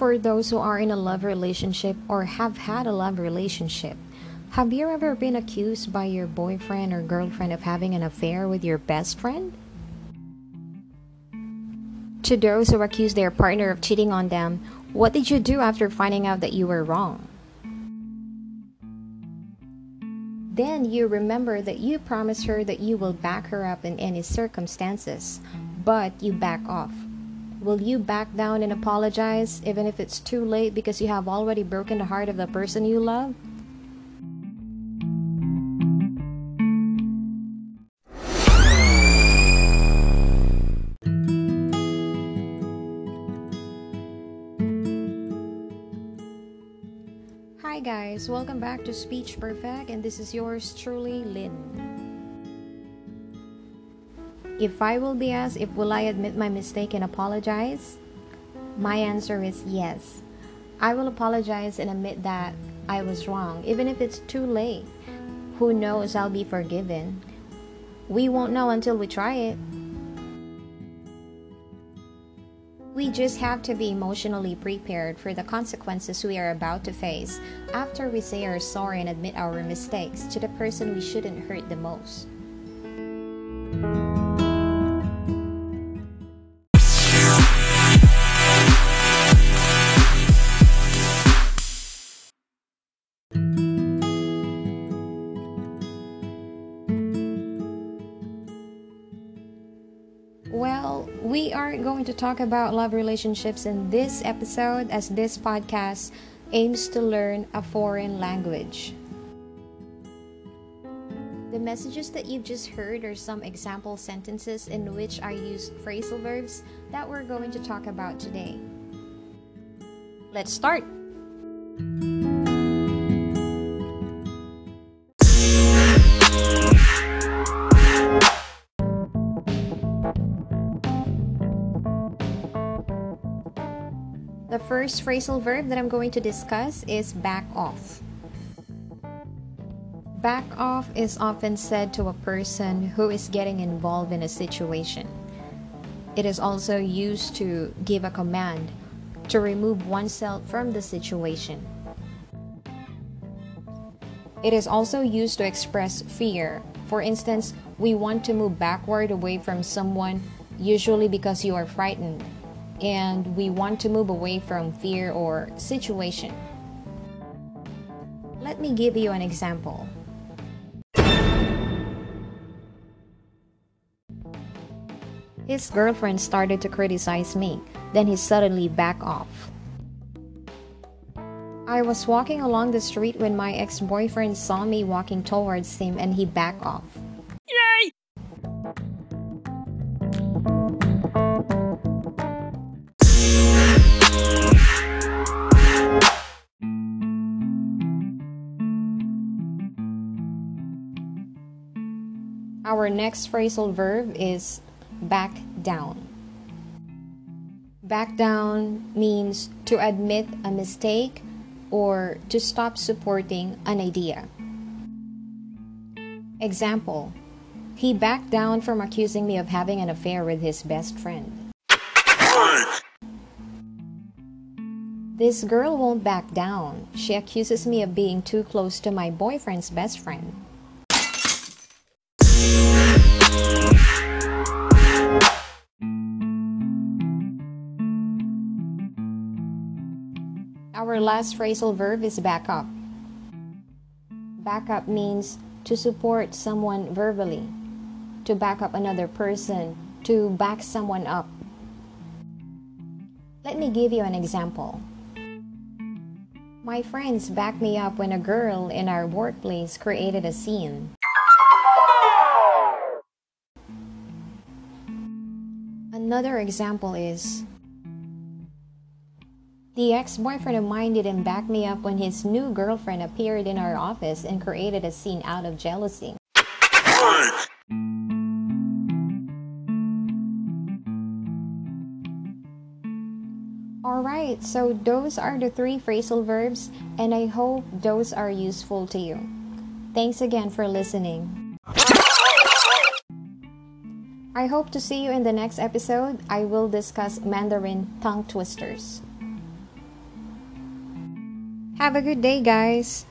For those who are in a love relationship or have had a love relationship, have you ever been accused by your boyfriend or girlfriend of having an affair with your best friend? To those who accuse their partner of cheating on them, what did you do after finding out that you were wrong? Then you remember that you promised her that you will back her up in any circumstances, but you back off. Will you back down and apologize even if it's too late because you have already broken the heart of the person you love? Hi guys, welcome back to Speech Perfect and this is yours truly, Lyn. If I will be asked if will I admit my mistake and apologize? My answer is yes. I will apologize and admit that I was wrong, even if it's too late. Who knows I'll be forgiven. We won't know until we try it. We just have to be emotionally prepared for the consequences we are about to face after we say our sorry and admit our mistakes to the person we shouldn't hurt the most. We aren't going to talk about love relationships in this episode as this podcast aims to learn a foreign language. The messages that you've just heard are some example sentences in which I use phrasal verbs that we're going to talk about today. Let's start! The first phrasal verb that I'm going to discuss is back off. Back off is often said to a person who is getting involved in a situation. It is also used to give a command to remove oneself from the situation. It is also used to express fear. For instance, we want to move backward away from someone, usually because you are frightened and we want to move away from fear or situation. Let me give you an example. His girlfriend started to criticize me, then he suddenly backed off. I was walking along the street when my ex boyfriend saw me walking towards him and he backed off. Yay! Our next phrasal verb is back down. Back down means to admit a mistake or to stop supporting an idea. Example He backed down from accusing me of having an affair with his best friend. This girl won't back down. She accuses me of being too close to my boyfriend's best friend. Our last phrasal verb is back up. Back up means to support someone verbally, to back up another person, to back someone up. Let me give you an example. My friends backed me up when a girl in our workplace created a scene. Another example is the ex boyfriend of mine didn't back me up when his new girlfriend appeared in our office and created a scene out of jealousy. Alright, so those are the three phrasal verbs, and I hope those are useful to you. Thanks again for listening. I hope to see you in the next episode. I will discuss Mandarin tongue twisters. Have a good day, guys.